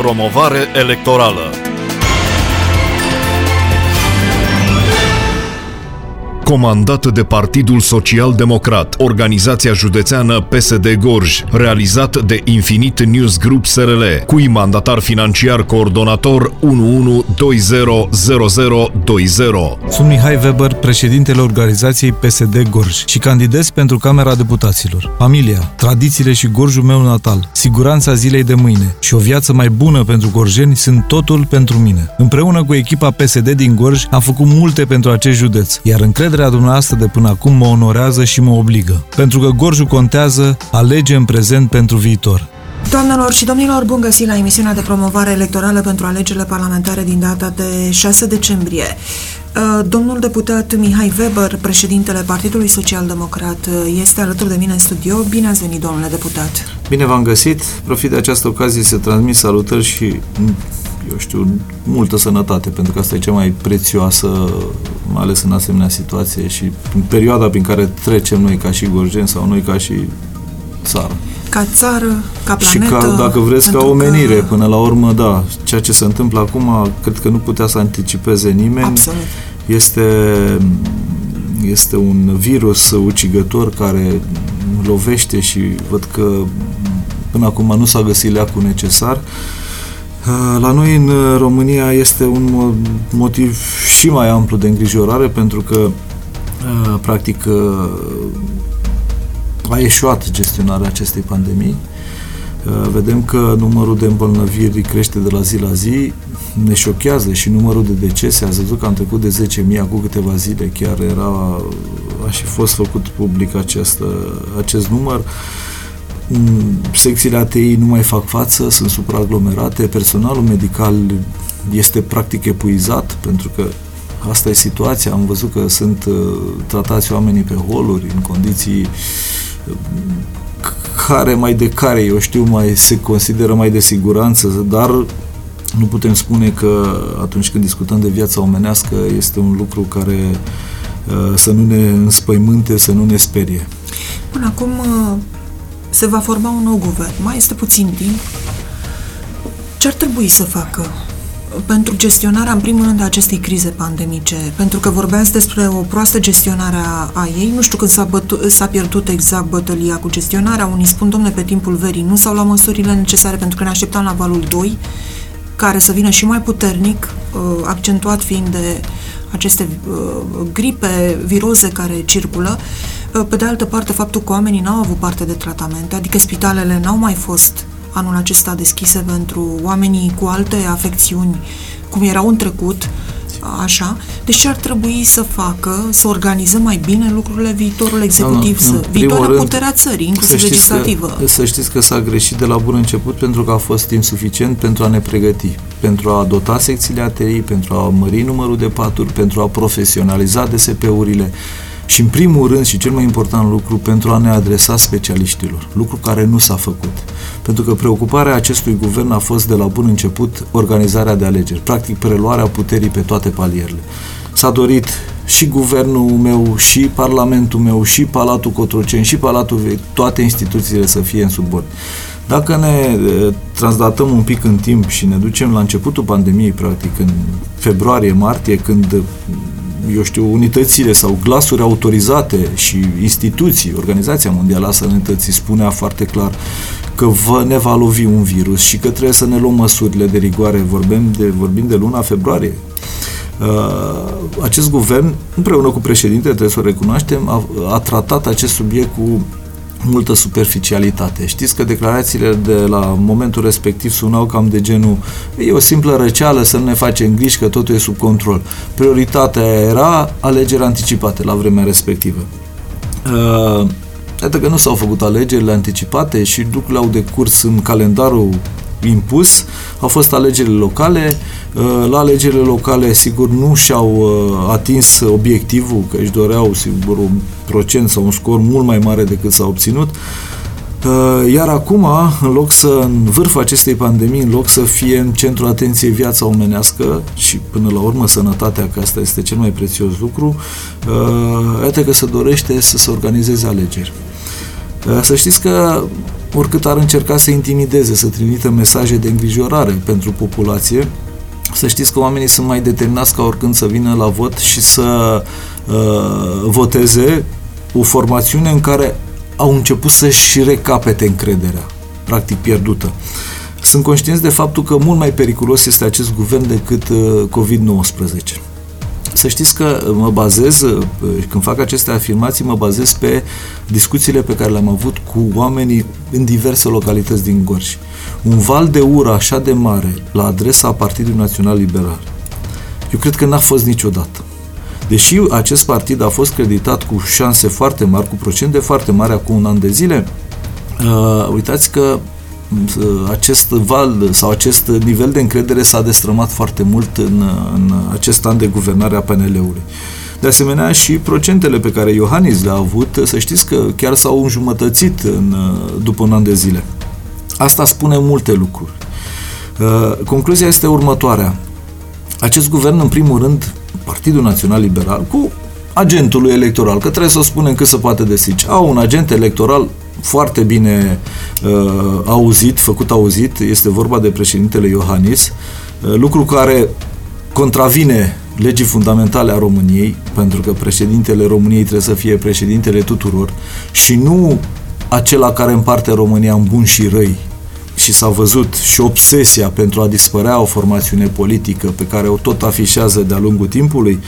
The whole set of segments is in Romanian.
promovare electorală. Comandat de Partidul Social Democrat, organizația județeană PSD Gorj, realizat de Infinite News Group SRL, cui mandatar financiar coordonator 11200020. Sunt Mihai Weber, președintele organizației PSD Gorj și candidez pentru Camera Deputaților. Familia, tradițiile și Gorjul meu natal, siguranța zilei de mâine și o viață mai bună pentru gorjeni sunt totul pentru mine. Împreună cu echipa PSD din Gorj am făcut multe pentru acest județ, iar încrederea Încrederea dumneavoastră de până acum mă onorează și mă obligă. Pentru că Gorjul contează, alege în prezent pentru viitor. Doamnelor și domnilor, bun găsit la emisiunea de promovare electorală pentru alegerile parlamentare din data de 6 decembrie. Uh, domnul deputat Mihai Weber, președintele Partidului Social Democrat, uh, este alături de mine în studio. Bine ați venit, domnule deputat! Bine v-am găsit! Profit de această ocazie să transmit salutări și eu știu, multă sănătate, pentru că asta e cea mai prețioasă, mai ales în asemenea situație și în perioada prin care trecem noi ca și gorjeni sau noi ca și țară. Ca țară, ca planetă. Și ca, dacă vreți, ca omenire, că... până la urmă, da, ceea ce se întâmplă acum, cred că nu putea să anticipeze nimeni. Absolut. Este, este un virus ucigător care lovește și văd că până acum nu s-a găsit leacul necesar. Uh, la noi în România este un motiv și mai amplu de îngrijorare pentru că practic a eșuat gestionarea acestei pandemii. Vedem că numărul de îmbolnăviri crește de la zi la zi, ne șochează și numărul de decese. Ați văzut că am trecut de 10.000 acum câteva zile, chiar era, a și fost făcut public acest, acest număr. Uh, secțiile ATI nu mai fac față, sunt supraaglomerate, personalul medical este practic epuizat pentru că asta e situația. Am văzut că sunt uh, tratați oamenii pe holuri în condiții uh, care mai de care, eu știu, mai se consideră mai de siguranță, dar nu putem spune că atunci când discutăm de viața omenească este un lucru care uh, să nu ne înspăimânte, să nu ne sperie. Până acum se va forma un nou guvern. Mai este puțin timp. Ce ar trebui să facă pentru gestionarea, în primul rând, a acestei crize pandemice? Pentru că vorbeați despre o proastă gestionare a, a ei. Nu știu când s-a, bătu- s-a pierdut exact bătălia cu gestionarea. Unii spun, domne, pe timpul verii nu s-au luat măsurile necesare pentru că ne așteptam la valul 2, care să vină și mai puternic, uh, accentuat fiind de aceste uh, gripe, viroze care circulă. Uh, pe de altă parte, faptul că oamenii n-au avut parte de tratamente, adică spitalele n-au mai fost anul acesta deschise pentru oamenii cu alte afecțiuni, cum erau în trecut, așa. Deci ce ar trebui să facă, să organizăm mai bine lucrurile viitorul executiv, no, no, să, viitoarea rând, puterea țării, inclusiv să legislativă. Că, să știți că s-a greșit de la bun început pentru că a fost insuficient pentru a ne pregăti, pentru a dota secțiile ATI, pentru a mări numărul de paturi, pentru a profesionaliza DSP-urile și în primul rând și cel mai important lucru pentru a ne adresa specialiștilor, lucru care nu s-a făcut. Pentru că preocuparea acestui guvern a fost de la bun început organizarea de alegeri, practic preluarea puterii pe toate palierele. S-a dorit și guvernul meu, și parlamentul meu, și Palatul Cotroceni, și Palatul Vechi, toate instituțiile să fie în subord. Dacă ne transdatăm un pic în timp și ne ducem la începutul pandemiei, practic în februarie-martie, când eu știu, unitățile sau glasuri autorizate și instituții, Organizația Mondială a Sănătății spunea foarte clar că vă, ne va lovi un virus și că trebuie să ne luăm măsurile de rigoare. Vorbim de, vorbim de luna februarie. Uh, acest guvern, împreună cu președintele, trebuie să o recunoaștem, a, a tratat acest subiect cu multă superficialitate. Știți că declarațiile de la momentul respectiv sunau cam de genul e o simplă răceală să nu ne facem griji că totul e sub control. Prioritatea era alegeri anticipate la vremea respectivă. Uh, iată că nu s-au făcut alegerile anticipate și lucrurile au decurs în calendarul impus. Au fost alegerile locale. Uh, la alegerile locale, sigur, nu și-au uh, atins obiectivul, că își doreau, sigur, un procent sau un scor mult mai mare decât s-a obținut. Uh, iar acum, în loc să, în vârful acestei pandemii, în loc să fie în centrul atenției viața omenească și până la urmă sănătatea, că asta este cel mai prețios lucru, iată că se dorește să se organizeze alegeri. Să știți că oricât ar încerca să intimideze, să trimită mesaje de îngrijorare pentru populație, să știți că oamenii sunt mai determinați ca oricând să vină la vot și să uh, voteze o formațiune în care au început să-și recapete încrederea, practic pierdută. Sunt conștienți de faptul că mult mai periculos este acest guvern decât uh, COVID-19. Să știți că mă bazez, uh, când fac aceste afirmații, mă bazez pe discuțiile pe care le-am avut cu oamenii în diverse localități din Gorj. Un val de ură așa de mare la adresa Partidului Național Liberal, eu cred că n-a fost niciodată. Deși acest partid a fost creditat cu șanse foarte mari, cu procente foarte mari acum un an de zile, uh, uitați că uh, acest val sau acest nivel de încredere s-a destrămat foarte mult în, în acest an de guvernare a PNL-ului. De asemenea, și procentele pe care Iohannis le-a avut, să știți că chiar s-au înjumătățit în, după un an de zile. Asta spune multe lucruri. Uh, concluzia este următoarea. Acest guvern, în primul rând, Partidul Național Liberal, cu agentul electoral, că trebuie să o spunem cât se poate de sici, au un agent electoral foarte bine uh, auzit, făcut auzit, este vorba de președintele Iohannis, uh, lucru care contravine legii fundamentale a României, pentru că președintele României trebuie să fie președintele tuturor și nu acela care împarte România în bun și răi, și s-a văzut și obsesia pentru a dispărea o formațiune politică pe care o tot afișează de-a lungul timpului,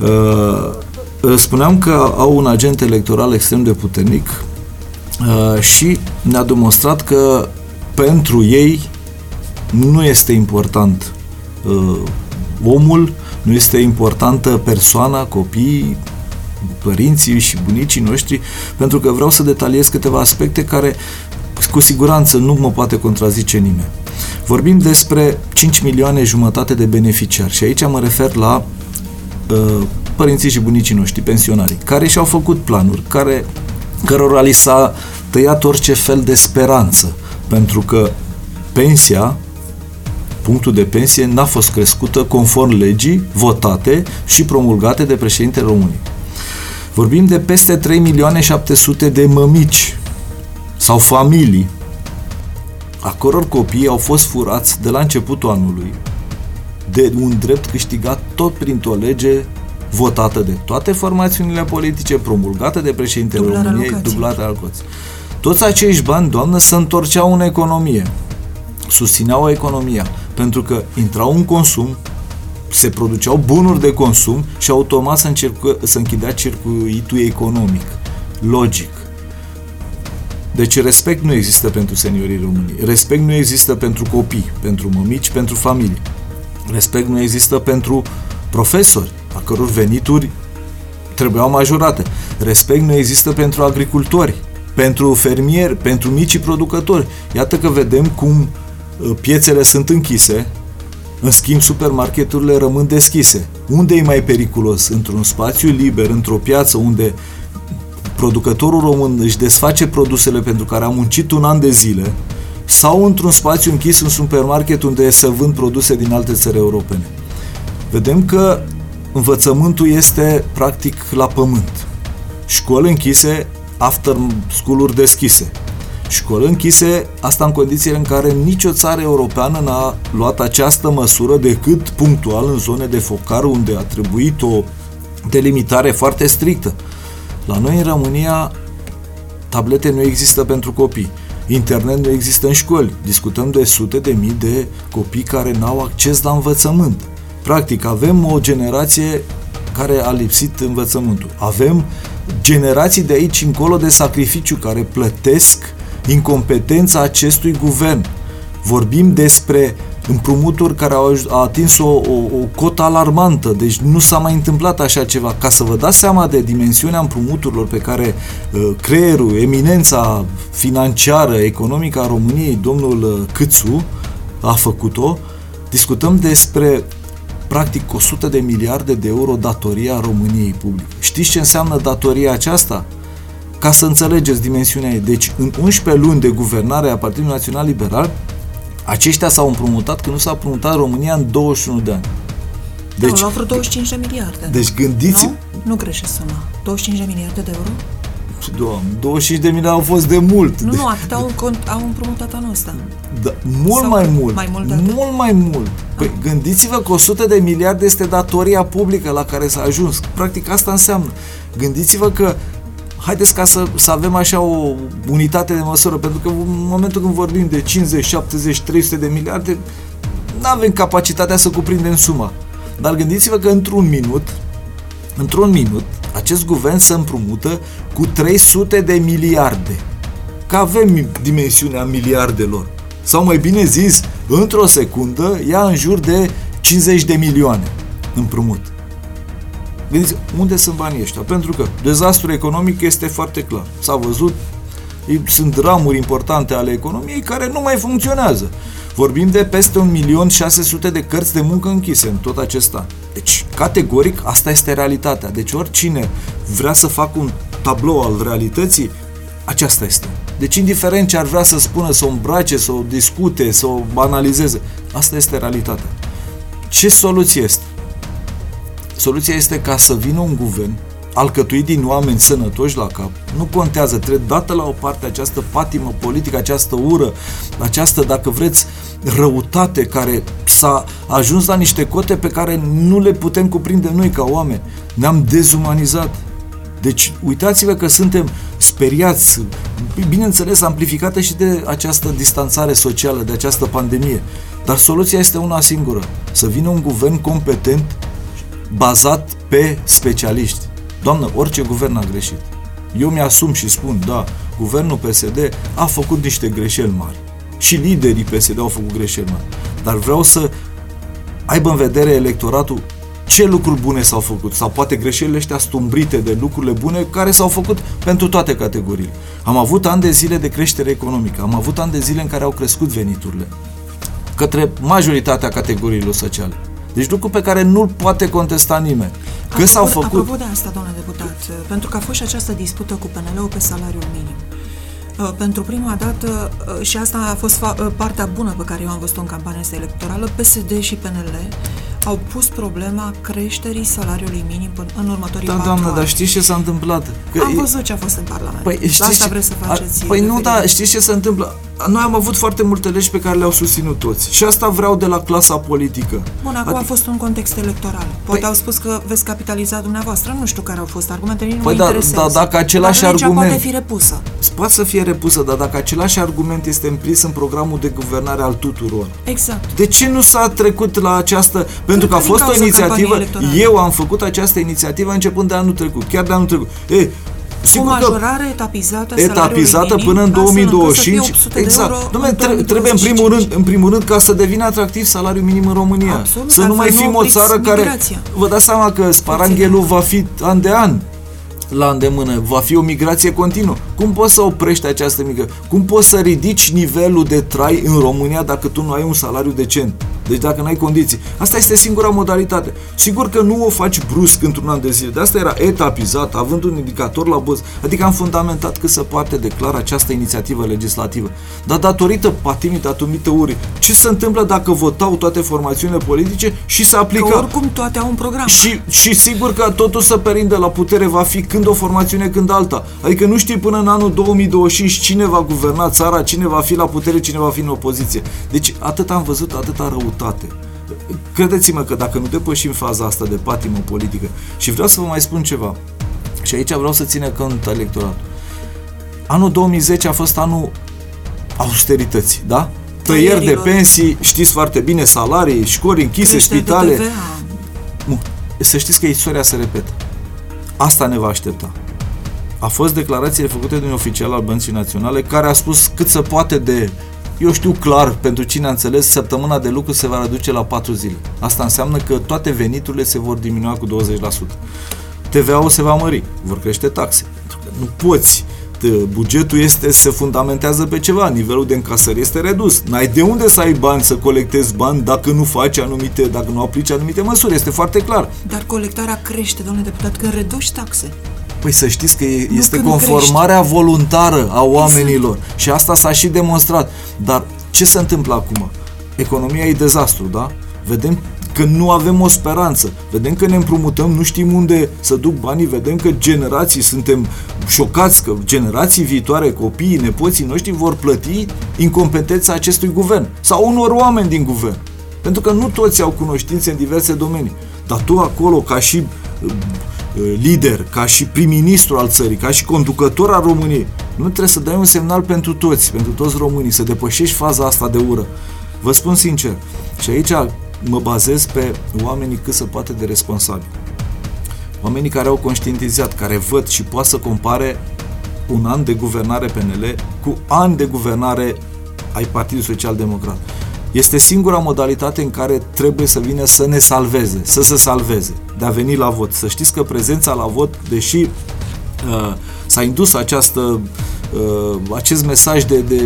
uh, spuneam că au un agent electoral extrem de puternic uh, și ne-a demonstrat că pentru ei nu este important uh, omul, nu este importantă persoana, copiii, părinții și bunicii noștri, pentru că vreau să detaliez câteva aspecte care cu siguranță nu mă poate contrazice nimeni. Vorbim despre 5 milioane jumătate de beneficiari și aici mă refer la uh, părinții și bunicii noștri, pensionarii, care și-au făcut planuri, care, cărora li s-a tăiat orice fel de speranță, pentru că pensia, punctul de pensie, n-a fost crescută conform legii votate și promulgate de președintele României. Vorbim de peste 3 milioane 700 de mămici sau familii a căror copii au fost furați de la începutul anului de un drept câștigat tot printr-o lege votată de toate formațiunile politice, promulgată de președintele Dublarea României, dublată alocații. Toți acești bani, doamnă, se întorceau în economie, susțineau economia, pentru că intrau în consum, se produceau bunuri de consum și automat se, încercă, se închidea circuitul economic, logic. Deci respect nu există pentru seniorii României. Respect nu există pentru copii, pentru mămici, pentru familii. Respect nu există pentru profesori, a căror venituri trebuiau majorate. Respect nu există pentru agricultori, pentru fermieri, pentru micii producători. Iată că vedem cum uh, piețele sunt închise, în schimb supermarketurile rămân deschise. Unde e mai periculos? Într-un spațiu liber, într-o piață unde producătorul român își desface produsele pentru care a muncit un an de zile sau într-un spațiu închis în supermarket unde se vând produse din alte țări europene. Vedem că învățământul este practic la pământ. Școli închise, after school-uri deschise. Școli închise, asta în condițiile în care nicio țară europeană n-a luat această măsură decât punctual în zone de focar unde a trebuit o delimitare foarte strictă. La noi în România tablete nu există pentru copii. Internet nu există în școli. Discutăm de sute de mii de copii care n-au acces la învățământ. Practic, avem o generație care a lipsit învățământul. Avem generații de aici încolo de sacrificiu care plătesc incompetența acestui guvern. Vorbim despre împrumuturi care au atins o, o, o cotă alarmantă, deci nu s-a mai întâmplat așa ceva. Ca să vă dați seama de dimensiunea împrumuturilor pe care uh, creierul, eminența financiară, economică a României, domnul uh, Câțu, a făcut-o, discutăm despre practic 100 de miliarde de euro datoria României publică. Știți ce înseamnă datoria aceasta? Ca să înțelegeți dimensiunea ei. Deci, în 11 luni de guvernare a Partidului Național Liberal, aceștia s-au împrumutat că nu s-a împrumutat România în 21 de ani. Deci, da, vreo 25 de miliarde. Deci gândiți... Nu? Nu greșesc suma. 25 de miliarde de euro? Doamne, 25 de milioane au fost de mult. Nu, nu, atât au, cont, au împrumutat anul ăsta. Da, mult Sau mai mult. mai mult de atât? mult mai mult. Păi gândiți-vă că 100 de miliarde este datoria publică la care s-a ajuns. Practic asta înseamnă. Gândiți-vă că haideți ca să, să avem așa o unitate de măsură, pentru că în momentul când vorbim de 50, 70, 300 de miliarde, nu avem capacitatea să cuprindem suma. Dar gândiți-vă că într-un minut, într-un minut, acest guvern se împrumută cu 300 de miliarde. Că avem dimensiunea miliardelor. Sau mai bine zis, într-o secundă ia în jur de 50 de milioane împrumut. Gândiți, unde sunt banii ăștia? Pentru că dezastrul economic este foarte clar. S-a văzut, sunt ramuri importante ale economiei care nu mai funcționează. Vorbim de peste 1.600.000 de cărți de muncă închise în tot acest an. Deci, categoric, asta este realitatea. Deci oricine vrea să facă un tablou al realității, aceasta este. Deci, indiferent ce ar vrea să spună, să o îmbrace, să o discute, să o analizeze, asta este realitatea. Ce soluție este? Soluția este ca să vină un guvern alcătuit din oameni sănătoși la cap. Nu contează, trebuie dată la o parte această patimă politică, această ură, această, dacă vreți, răutate care s-a ajuns la niște cote pe care nu le putem cuprinde noi ca oameni. Ne-am dezumanizat. Deci, uitați-vă că suntem speriați, bineînțeles, amplificată și de această distanțare socială, de această pandemie. Dar soluția este una singură. Să vină un guvern competent, bazat pe specialiști. Doamnă, orice guvern a greșit. Eu mi-asum și spun, da, guvernul PSD a făcut niște greșeli mari. Și liderii PSD au făcut greșeli mari. Dar vreau să aibă în vedere electoratul ce lucruri bune s-au făcut sau poate greșelile ăștia stumbrite de lucrurile bune care s-au făcut pentru toate categoriile. Am avut ani de zile de creștere economică, am avut ani de zile în care au crescut veniturile către majoritatea categoriilor sociale. Deci lucru pe care nu-l poate contesta nimeni. Că Apropo- s-au făcut... Apropo de asta, doamne deputat, pentru că a fost și această dispută cu PNL-ul pe salariul minim. Uh, Pentru prima dată, uh, și asta a fost fa- uh, partea bună pe care eu am văzut-o în campania asta electorală, PSD și PNL au pus problema creșterii salariului minim până în următorii Da, patru doamnă, ani. dar știți ce s-a întâmplat? Că Am e- văzut ce a fost în Parlament. Păi, știți La asta ce- vreți să a- faceți Păi nu, referire. da, știți ce se întâmplă? Noi am avut foarte multe legi pe care le-au susținut toți. Și asta vreau de la clasa politică. Bun, acum Adică- a fost un context electoral. Poate Păi- au spus că veți capitaliza dumneavoastră, nu știu care au fost argumentele, nici nu Păi mă da, interesează. da, dacă același Dar legea argument- poate fi repusă. Poate să fie repusă, dar dacă același argument este împrins în programul de guvernare al tuturor, Exact. de ce nu s-a trecut la această... Pentru că a din fost o cauza inițiativă, campaniei electorale. eu am făcut această inițiativă începând de anul trecut, chiar de anul trecut. E, Cu sigur că majorare etapizată salariului etapizată minim, până în astfel încât să fie 2025. 800 de Exact. euro Dom'le, în tre- trebuie în primul 2025. rând, în primul rând ca să devină atractiv salariul minim în România. Absolut, să nu altfel mai nu fim o opriți țară care migrația. vă dați seama că sparanghelul va fi an de an la îndemână, va fi o migrație continuă. Cum poți să oprești această migrație? Cum poți să ridici nivelul de trai în România dacă tu nu ai un salariu decent? Deci dacă nu ai condiții. Asta este singura modalitate. Sigur că nu o faci brusc într-un an de zile. De asta era etapizat, având un indicator la băz. Adică am fundamentat cât se poate de clar această inițiativă legislativă. Dar datorită patimii, datorită urii, ce se întâmplă dacă votau toate formațiunile politice și se Că aplică? oricum toate au un program. Și, și sigur că totul să perinde la putere va fi când o formațiune, când alta. Adică nu știi până în anul 2025 cine va guverna țara, cine va fi la putere, cine va fi în opoziție. Deci atât am văzut, atâta răutate. Credeți-mă că dacă nu depășim faza asta de patimă politică și vreau să vă mai spun ceva și aici vreau să ține cont electoratul. Anul 2010 a fost anul austerității, da? Tăieri de Tăierilor. pensii, știți foarte bine, salarii, școli închise, Creșteri de spitale. TVA. Nu. Să știți că istoria se repetă. Asta ne va aștepta. A fost declarațiile făcute de un oficial al Băncii Naționale care a spus cât se poate de eu știu clar, pentru cine a înțeles, săptămâna de lucru se va reduce la 4 zile. Asta înseamnă că toate veniturile se vor diminua cu 20%. TVA-ul se va mări, vor crește taxe. Pentru că nu poți. T- Bugetul este, se fundamentează pe ceva, nivelul de încasări este redus. N-ai de unde să ai bani, să colectezi bani dacă nu faci anumite, dacă nu aplici anumite măsuri, este foarte clar. Dar colectarea crește, domnule deputat, când reduci taxe. Păi să știți că e- este când conformarea voluntară a oamenilor și asta s-a și demonstrat. Dar ce se întâmplă acum? Economia e dezastru, da? Vedem că nu avem o speranță. Vedem că ne împrumutăm, nu știm unde să duc banii, vedem că generații, suntem șocați că generații viitoare, copiii, nepoții noștri vor plăti incompetența acestui guvern sau unor oameni din guvern. Pentru că nu toți au cunoștințe în diverse domenii. Dar tu acolo, ca și uh, uh, lider, ca și prim-ministru al țării, ca și conducător al României, nu trebuie să dai un semnal pentru toți, pentru toți românii, să depășești faza asta de ură. Vă spun sincer, și aici mă bazez pe oamenii cât se poate de responsabili. Oamenii care au conștientizat, care văd și poate să compare un an de guvernare PNL cu ani de guvernare ai Partidului Social Democrat. Este singura modalitate în care trebuie să vină să ne salveze, să se salveze, de a veni la vot. Să știți că prezența la vot, deși uh, s-a indus această, uh, acest mesaj de, de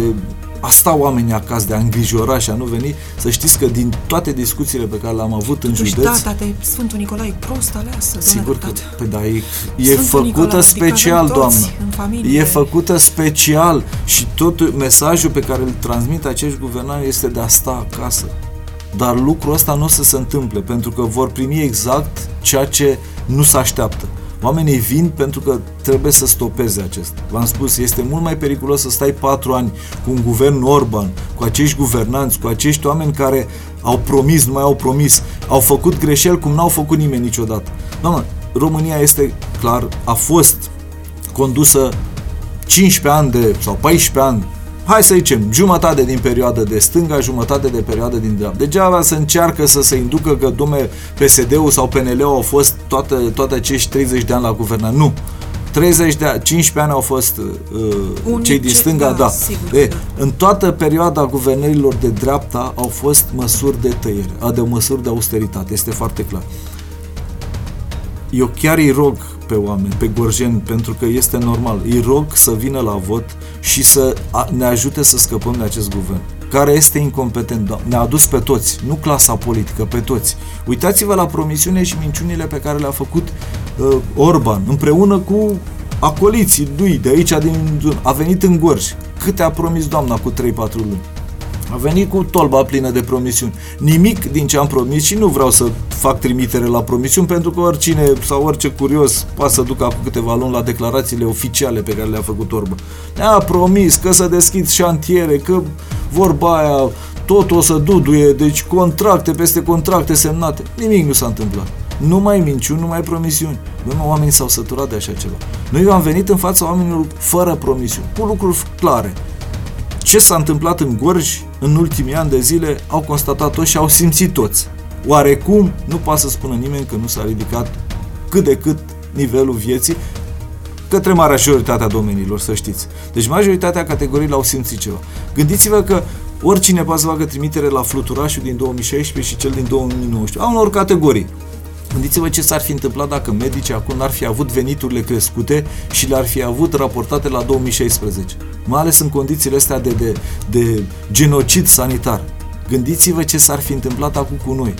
a sta oamenii acasă, de a îngrijora și a nu veni, să știți că din toate discuțiile pe care le-am avut în județ... data de Sfântul Nicolae e prost aleasă, Sigur că, păi da, e, e făcută Nicolae, adică special, adică doamnă. E făcută special și tot mesajul pe care îl transmit acești guvernari este de a sta acasă. Dar lucrul ăsta nu o să se întâmple, pentru că vor primi exact ceea ce nu se așteaptă. Oamenii vin pentru că trebuie să stopeze acest. V-am spus, este mult mai periculos să stai patru ani cu un guvern Orban, cu acești guvernanți, cu acești oameni care au promis, nu mai au promis, au făcut greșeli cum n-au făcut nimeni niciodată. Doamne, România este clar, a fost condusă 15 ani de, sau 14 ani hai să zicem, jumătate din perioadă de stânga, jumătate de perioadă din dreapta. Degeaba să încearcă să se inducă că, dume, PSD-ul sau PNL-ul au fost toate, toate acești 30 de ani la guvernare. Nu. 30 de ani, 15 ani au fost uh, Unice, cei din stânga, da. da. Sigur, e, da. În toată perioada guvernărilor de dreapta au fost măsuri de tăiere, de măsuri de austeritate, este foarte clar. Eu chiar îi rog pe oameni, pe gorjeni, pentru că este normal. Îi rog să vină la vot și să ne ajute să scăpăm de acest guvern care este incompetent. Ne-a adus pe toți, nu clasa politică, pe toți. Uitați-vă la promisiune și minciunile pe care le-a făcut uh, Orban, împreună cu acoliții lui de aici, din, a venit în Gorj. Câte a promis doamna cu 3-4 luni? A venit cu tolba plină de promisiuni. Nimic din ce am promis și nu vreau să fac trimitere la promisiuni pentru că oricine sau orice curios poate să ducă acum câteva luni la declarațiile oficiale pe care le-a făcut Orba. Ne-a promis că să deschid șantiere, că vorba aia tot o să duduie, deci contracte peste contracte semnate. Nimic nu s-a întâmplat. Nu mai minciuni, nu mai promisiuni. Nu, oamenii s-au săturat de așa ceva. Noi am venit în fața oamenilor fără promisiuni, cu lucruri clare. Ce s-a întâmplat în Gorj în ultimii ani de zile au constatat toți și au simțit toți. Oarecum nu poate să spună nimeni că nu s-a ridicat cât de cât nivelul vieții către majoritatea domeniilor, să știți. Deci majoritatea categoriilor au simțit ceva. Gândiți-vă că oricine poate să facă trimitere la fluturașul din 2016 și cel din 2019. Au unor categorii. Gândiți-vă ce s-ar fi întâmplat dacă medicii acum n-ar fi avut veniturile crescute și le-ar fi avut raportate la 2016. Mai ales în condițiile astea de, de, de genocid sanitar. Gândiți-vă ce s-ar fi întâmplat acum cu noi.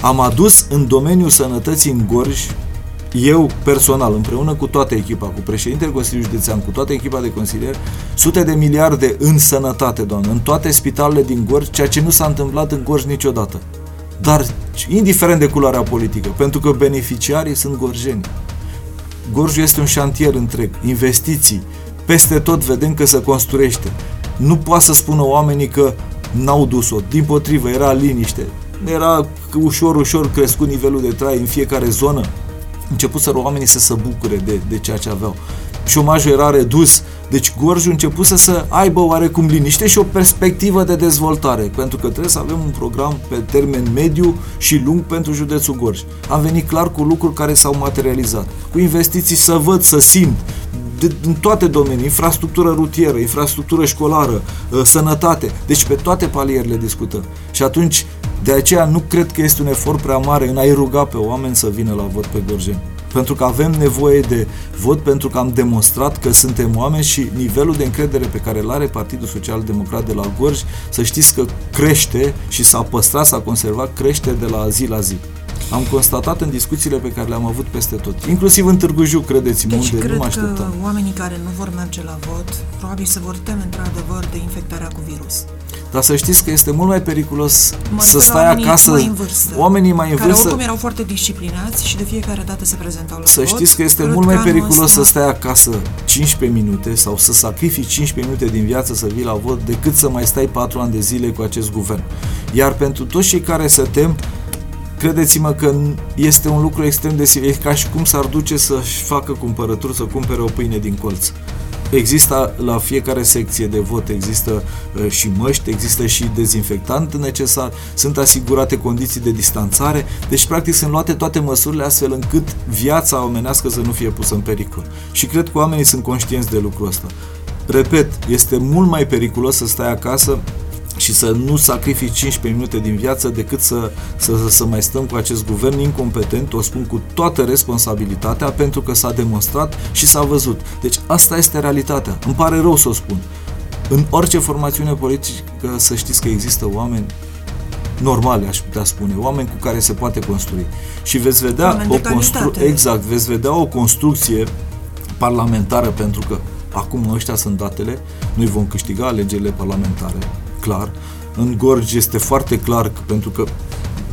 Am adus în domeniul sănătății în Gorj, eu personal, împreună cu toată echipa, cu președintele Consiliului Județean, cu toată echipa de consilieri, sute de miliarde în sănătate, doamnă, în toate spitalele din Gorj, ceea ce nu s-a întâmplat în Gorj niciodată dar indiferent de culoarea politică, pentru că beneficiarii sunt gorjeni. Gorjul este un șantier întreg, investiții, peste tot vedem că se construiește. Nu poate să spună oamenii că n-au dus-o, din potrivă, era liniște, era ușor, ușor crescut nivelul de trai în fiecare zonă, început să oamenii să se bucure de, de ceea ce aveau. Șomajul era redus, deci Gorjul început să, să aibă oarecum liniște și o perspectivă de dezvoltare, pentru că trebuie să avem un program pe termen mediu și lung pentru județul Gorj. Am venit clar cu lucruri care s-au materializat, cu investiții să văd, să simt, de, în toate domenii, infrastructură rutieră, infrastructură școlară, ă, sănătate, deci pe toate palierele discutăm. Și atunci, de aceea nu cred că este un efort prea mare în a-i ruga pe oameni să vină la vot pe Gorjeni pentru că avem nevoie de vot, pentru că am demonstrat că suntem oameni și nivelul de încredere pe care îl are Partidul Social Democrat de la Gorj, să știți că crește și s-a păstrat, s-a conservat, crește de la zi la zi. Am constatat în discuțiile pe care le-am avut peste tot, inclusiv în Târgu Jiu, credeți-mă, deci unde cred nu mă așteptam. că oamenii care nu vor merge la vot, probabil se vor teme într-adevăr de infectarea cu virus. Dar să știți că este mult mai periculos Mă să refer la stai oamenii acasă. mai în vârstă, oamenii mai în care vârstă. oricum erau foarte disciplinați și de fiecare dată se prezentau la Să vot. știți că este Cred mult mai anul periculos ăsta- să stai acasă 15 minute sau să sacrifici 15 minute din viață să vii la vot decât să mai stai 4 ani de zile cu acest guvern. Iar pentru toți cei care se tem, credeți-mă că n- este un lucru extrem de serios. E ca și cum s-ar duce să-și facă cumpărături, să cumpere o pâine din colț. Există la fiecare secție de vot, există uh, și măști, există și dezinfectant necesar, sunt asigurate condiții de distanțare, deci practic sunt luate toate măsurile astfel încât viața omenească să nu fie pusă în pericol. Și cred că oamenii sunt conștienți de lucrul ăsta. Repet, este mult mai periculos să stai acasă și să nu sacrifici 15 minute din viață decât să, să, să mai stăm cu acest guvern incompetent, o spun cu toată responsabilitatea, pentru că s-a demonstrat și s-a văzut. Deci asta este realitatea. Îmi pare rău să o spun. În orice formațiune politică să știți că există oameni normale, aș putea spune, oameni cu care se poate construi. Și veți vedea Oameni o de construcție, calitate. exact, veți vedea o construcție parlamentară pentru că acum ăștia sunt datele, noi vom câștiga alegerile parlamentare, clar. În Gorj este foarte clar că, pentru că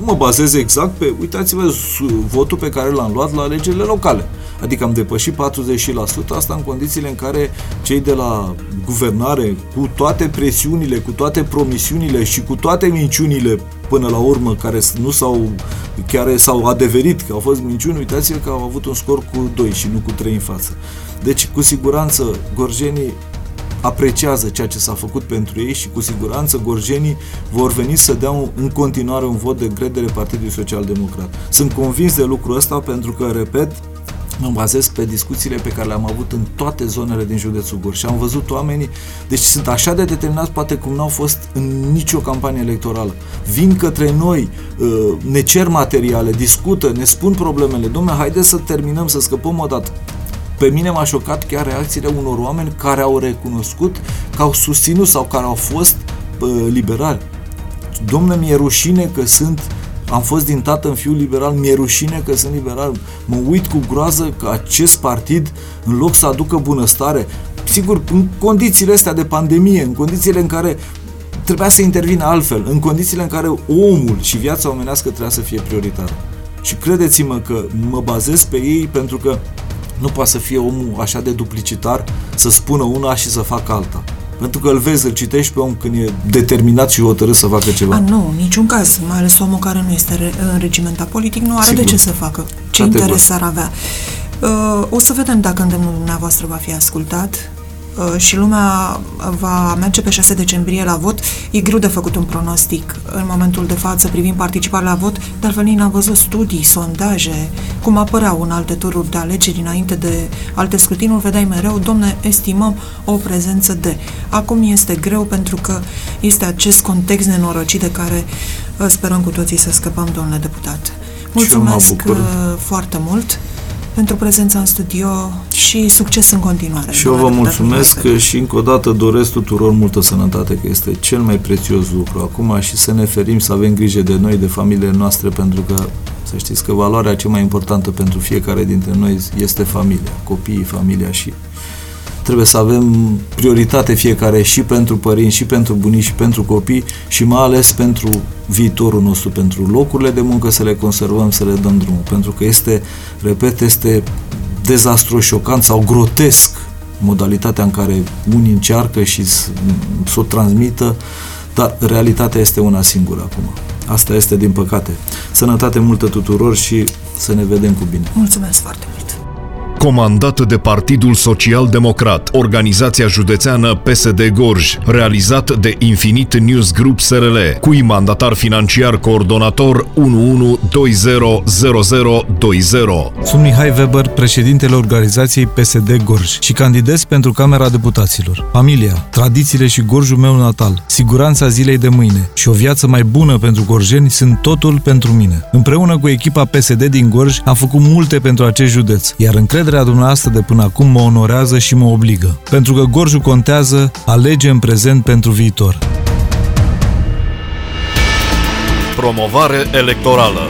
mă bazez exact pe, uitați-vă, su- votul pe care l-am luat la alegerile locale. Adică am depășit 40%, asta în condițiile în care cei de la guvernare, cu toate presiunile, cu toate promisiunile și cu toate minciunile până la urmă, care s- nu s-au, chiar s-au adeverit că au fost minciuni, uitați-vă că au avut un scor cu 2 și nu cu 3 în față. Deci, cu siguranță, gorjenii apreciază ceea ce s-a făcut pentru ei și cu siguranță gorjenii vor veni să dea un, în continuare un vot de încredere Partidului Social Democrat. Sunt convins de lucrul ăsta pentru că, repet, mă bazez pe discuțiile pe care le-am avut în toate zonele din județul Gorj și am văzut oamenii, deci sunt așa de determinați poate cum n-au fost în nicio campanie electorală. Vin către noi, uh, ne cer materiale, discută, ne spun problemele. Dom'le, haideți să terminăm, să scăpăm odată. Pe mine m-a șocat chiar reacțiile unor oameni care au recunoscut că au susținut sau care au fost uh, liberali. Domnule, mi-e rușine că sunt am fost din tată în fiu liberal, mi-e rușine că sunt liberal. Mă uit cu groază că acest partid, în loc să aducă bunăstare, sigur, în condițiile astea de pandemie, în condițiile în care trebuia să intervină altfel, în condițiile în care omul și viața omenească trebuia să fie prioritară. Și credeți-mă că mă bazez pe ei pentru că nu poate să fie omul așa de duplicitar să spună una și să facă alta. Pentru că îl vezi, îl citești pe om când e determinat și hotărât să facă ceva. A, nu, în niciun caz, mai ales omul care nu este re- înregimentat politic, nu are Sigur. de ce să facă. Ce Categoric. interes ar avea. Uh, o să vedem dacă îndemnul dumneavoastră va fi ascultat uh, și lumea va merge pe 6 decembrie la vot. E greu de făcut un pronostic în momentul de față privind participarea la vot, dar Venin a văzut studii, sondaje, cum apăreau în alte tururi de alegeri înainte de alte scrutinuri, vedeai mereu, domne, estimăm o prezență de. Acum este greu pentru că este acest context nenorocit de care uh, sperăm cu toții să scăpăm, domnule deputat. Mulțumesc bucur. uh, foarte mult pentru prezența în studio și succes în continuare. Și eu vă domnule deputat mulțumesc Mihai și încă o dată doresc tuturor multă sănătate, că este cel mai prețios lucru acum și să ne ferim să avem grijă de noi, de familiile noastre, pentru că să știți că valoarea cea mai importantă pentru fiecare dintre noi este familia, copiii, familia și trebuie să avem prioritate fiecare și pentru părinți, și pentru bunici, și pentru copii și mai ales pentru viitorul nostru, pentru locurile de muncă să le conservăm, să le dăm drumul. Pentru că este, repet, este dezastros, șocant sau grotesc modalitatea în care unii încearcă și s- să o transmită, dar realitatea este una singură acum. Asta este din păcate. Sănătate multă tuturor și să ne vedem cu bine. Mulțumesc foarte mult! Comandat de Partidul Social Democrat, organizația județeană PSD Gorj, realizat de Infinit News Group SRL, cui mandatar financiar coordonator 11200020. Sunt Mihai Weber, președintele organizației PSD Gorj și candidez pentru Camera Deputaților. Familia, tradițiile și Gorjul meu natal, siguranța zilei de mâine și o viață mai bună pentru gorjeni sunt totul pentru mine. Împreună cu echipa PSD din Gorj am făcut multe pentru acest județ, iar încrederea dumneavoastră de până acum mă onorează și mă obligă. Pentru că Gorjul contează, alege în prezent pentru viitor. Promovare electorală